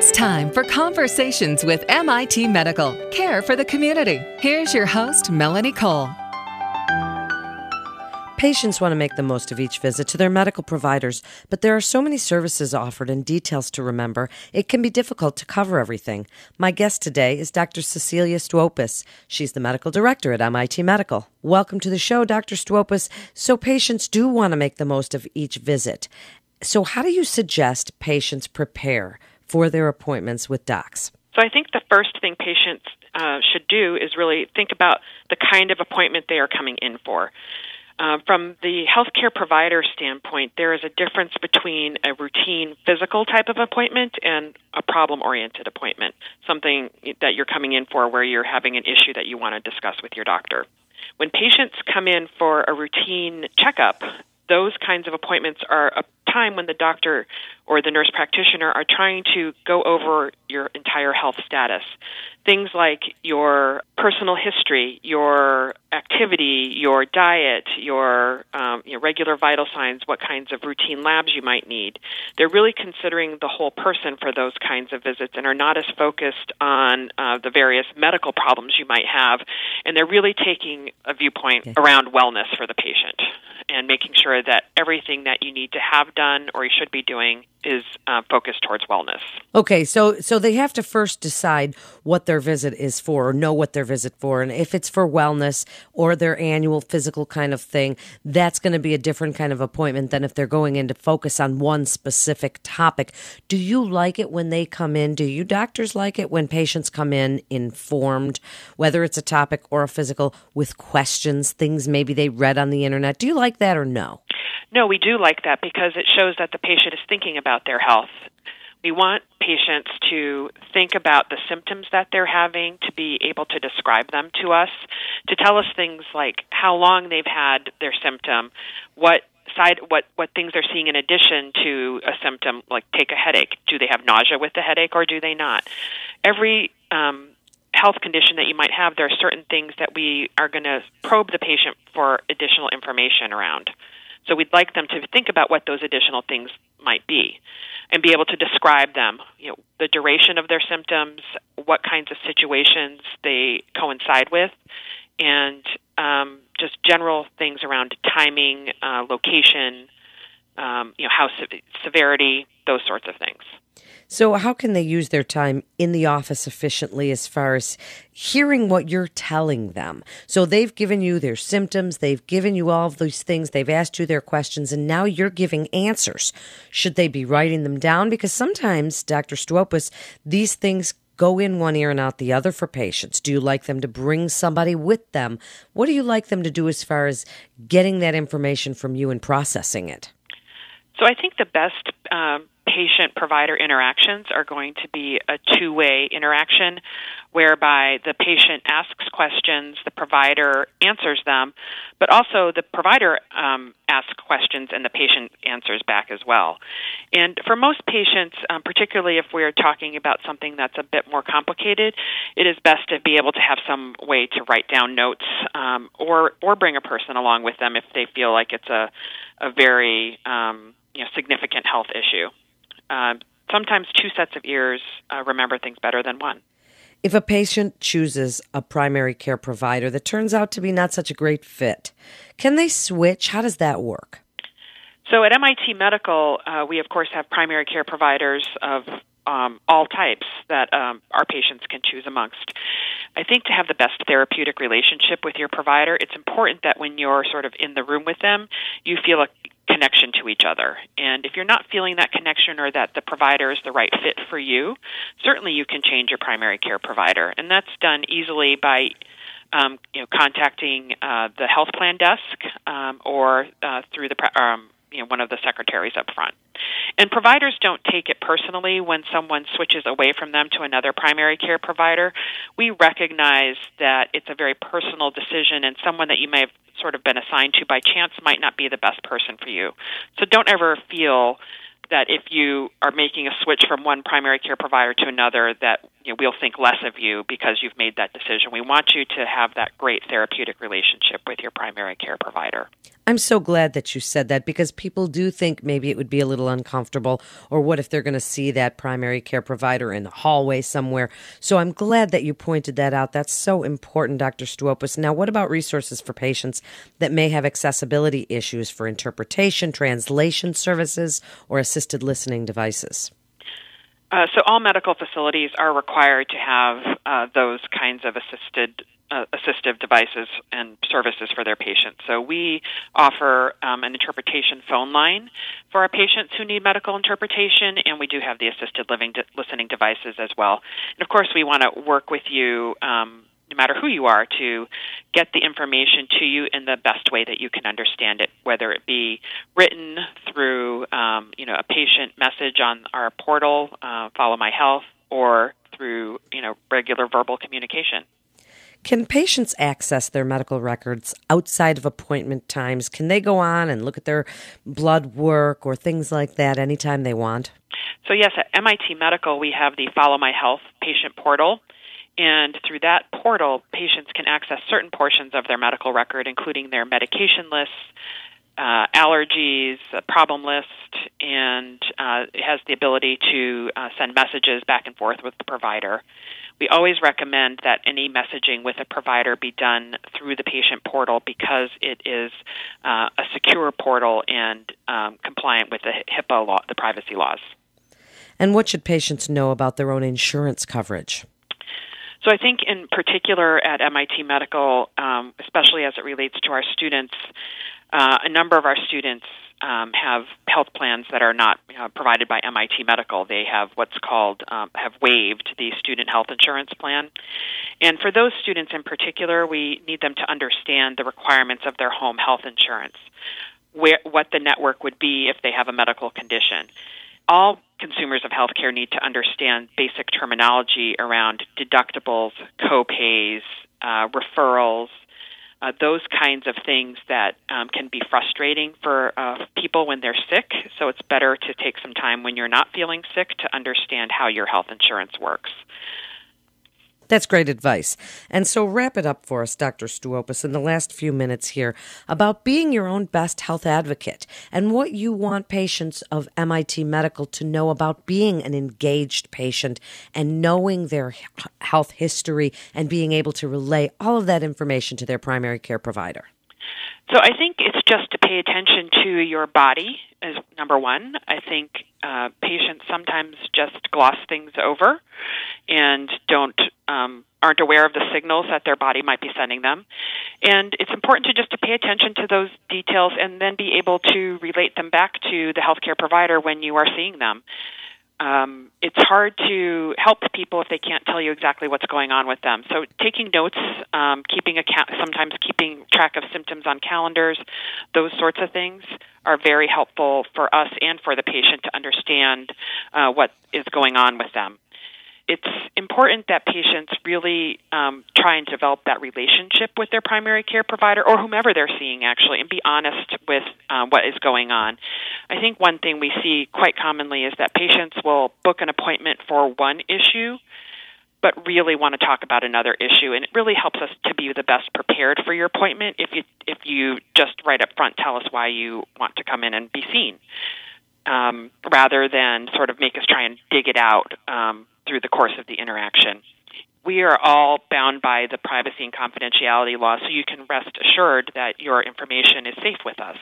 It's time for Conversations with MIT Medical, care for the community. Here's your host, Melanie Cole. Patients want to make the most of each visit to their medical providers, but there are so many services offered and details to remember, it can be difficult to cover everything. My guest today is Dr. Cecilia Stuopis. She's the medical director at MIT Medical. Welcome to the show, Dr. Stuopis. So, patients do want to make the most of each visit. So, how do you suggest patients prepare for their appointments with docs? So, I think the first thing patients uh, should do is really think about the kind of appointment they are coming in for. Uh, from the healthcare provider standpoint, there is a difference between a routine physical type of appointment and a problem oriented appointment, something that you're coming in for where you're having an issue that you want to discuss with your doctor. When patients come in for a routine checkup, those kinds of appointments are a time when the doctor or the nurse practitioner are trying to go over your entire health status. Things like your personal history, your activity, your diet, your, um, your regular vital signs, what kinds of routine labs you might need. They're really considering the whole person for those kinds of visits and are not as focused on uh, the various medical problems you might have. And they're really taking a viewpoint around wellness for the patient and making sure that everything that you need to have done or you should be doing is uh, focused towards wellness. Okay, so so they have to first decide what their visit is for, or know what their visit for, and if it's for wellness or their annual physical kind of thing, that's going to be a different kind of appointment than if they're going in to focus on one specific topic. Do you like it when they come in? Do you doctors like it when patients come in informed, whether it's a topic or a physical, with questions, things maybe they read on the internet? Do you like that or no? No, we do like that because it shows that the patient is thinking about their health. We want patients to think about the symptoms that they're having, to be able to describe them to us, to tell us things like how long they've had their symptom, what side what what things they're seeing in addition to a symptom like take a headache do they have nausea with the headache or do they not every um, health condition that you might have there are certain things that we are going to probe the patient for additional information around so we'd like them to think about what those additional things might be and be able to describe them, you know, the duration of their symptoms, what kinds of situations they coincide with, and um, just general things around timing, uh, location, um, you know, how se- severity, those sorts of things. So, how can they use their time in the office efficiently as far as hearing what you're telling them? So, they've given you their symptoms, they've given you all of these things, they've asked you their questions, and now you're giving answers. Should they be writing them down? Because sometimes, Dr. Stuopis, these things go in one ear and out the other for patients? Do you like them to bring somebody with them? What do you like them to do as far as getting that information from you and processing it? So I think the best um, patient provider interactions are going to be a two way interaction whereby the patient asks questions, the provider answers them, but also the provider um, asks questions and the patient answers back as well. And for most patients, um, particularly if we're talking about something that's a bit more complicated, it is best to be able to have some way to write down notes um, or, or bring a person along with them if they feel like it's a, a very um, you know, significant health issue. Uh, sometimes two sets of ears uh, remember things better than one. If a patient chooses a primary care provider that turns out to be not such a great fit, can they switch? How does that work? So at MIT Medical, uh, we of course have primary care providers of um, all types that um, our patients can choose amongst. I think to have the best therapeutic relationship with your provider, it's important that when you're sort of in the room with them, you feel a connection to each other. And if you're not feeling that connection or that the provider is the right fit for you, certainly you can change your primary care provider. And that's done easily by um, you know, contacting uh, the health plan desk um, or uh, through the um, you know, one of the secretaries up front. And providers don't take it personally when someone switches away from them to another primary care provider. We recognize that it's a very personal decision, and someone that you may have sort of been assigned to by chance might not be the best person for you. So don't ever feel that if you are making a switch from one primary care provider to another that you know, we'll think less of you because you've made that decision. We want you to have that great therapeutic relationship with your primary care provider. I'm so glad that you said that because people do think maybe it would be a little uncomfortable, or what if they're going to see that primary care provider in the hallway somewhere? So I'm glad that you pointed that out. That's so important, Dr. Stuopis. Now, what about resources for patients that may have accessibility issues for interpretation, translation services, or assisted listening devices? Uh, so all medical facilities are required to have uh, those kinds of assisted uh, assistive devices and services for their patients. So we offer um, an interpretation phone line for our patients who need medical interpretation, and we do have the assisted living de- listening devices as well. And of course, we want to work with you. Um, no matter who you are, to get the information to you in the best way that you can understand it, whether it be written through, um, you know, a patient message on our portal, uh, Follow My Health, or through, you know, regular verbal communication. Can patients access their medical records outside of appointment times? Can they go on and look at their blood work or things like that anytime they want? So, yes, at MIT Medical, we have the Follow My Health patient portal. And through that portal, patients can access certain portions of their medical record, including their medication lists, uh, allergies, a problem list, and uh, it has the ability to uh, send messages back and forth with the provider. We always recommend that any messaging with a provider be done through the patient portal because it is uh, a secure portal and um, compliant with the HIPAA law, the privacy laws. And what should patients know about their own insurance coverage? So I think, in particular, at MIT Medical, um, especially as it relates to our students, uh, a number of our students um, have health plans that are not uh, provided by MIT Medical. They have what's called um, have waived the student health insurance plan, and for those students in particular, we need them to understand the requirements of their home health insurance, where what the network would be if they have a medical condition. All consumers of healthcare need to understand basic terminology around deductibles, copays, uh, referrals, uh, those kinds of things that um, can be frustrating for uh, people when they're sick. So it's better to take some time when you're not feeling sick to understand how your health insurance works. That's great advice. And so, wrap it up for us, Dr. Stuopis, in the last few minutes here about being your own best health advocate and what you want patients of MIT Medical to know about being an engaged patient and knowing their health history and being able to relay all of that information to their primary care provider. So I think it's just to pay attention to your body is number one. I think uh, patients sometimes just gloss things over and don't um, aren't aware of the signals that their body might be sending them. And it's important to just to pay attention to those details and then be able to relate them back to the healthcare provider when you are seeing them um, it's hard to help people if they can't tell you exactly what's going on with them. So taking notes, um, keeping account, sometimes keeping track of symptoms on calendars, those sorts of things are very helpful for us and for the patient to understand uh, what is going on with them it's important that patients really um, try and develop that relationship with their primary care provider or whomever they're seeing, actually, and be honest with um, what is going on. I think one thing we see quite commonly is that patients will book an appointment for one issue but really want to talk about another issue and it really helps us to be the best prepared for your appointment if you if you just right up front tell us why you want to come in and be seen um, rather than sort of make us try and dig it out um, through the course of the interaction. We are all bound by the privacy and confidentiality law, so you can rest assured that your information is safe with us.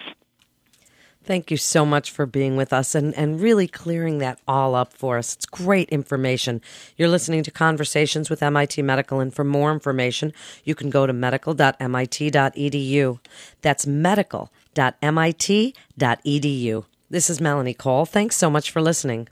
Thank you so much for being with us and, and really clearing that all up for us. It's great information. You're listening to Conversations with MIT Medical, and for more information, you can go to medical.mit.edu. That's medical.mit.edu. This is Melanie Cole. Thanks so much for listening.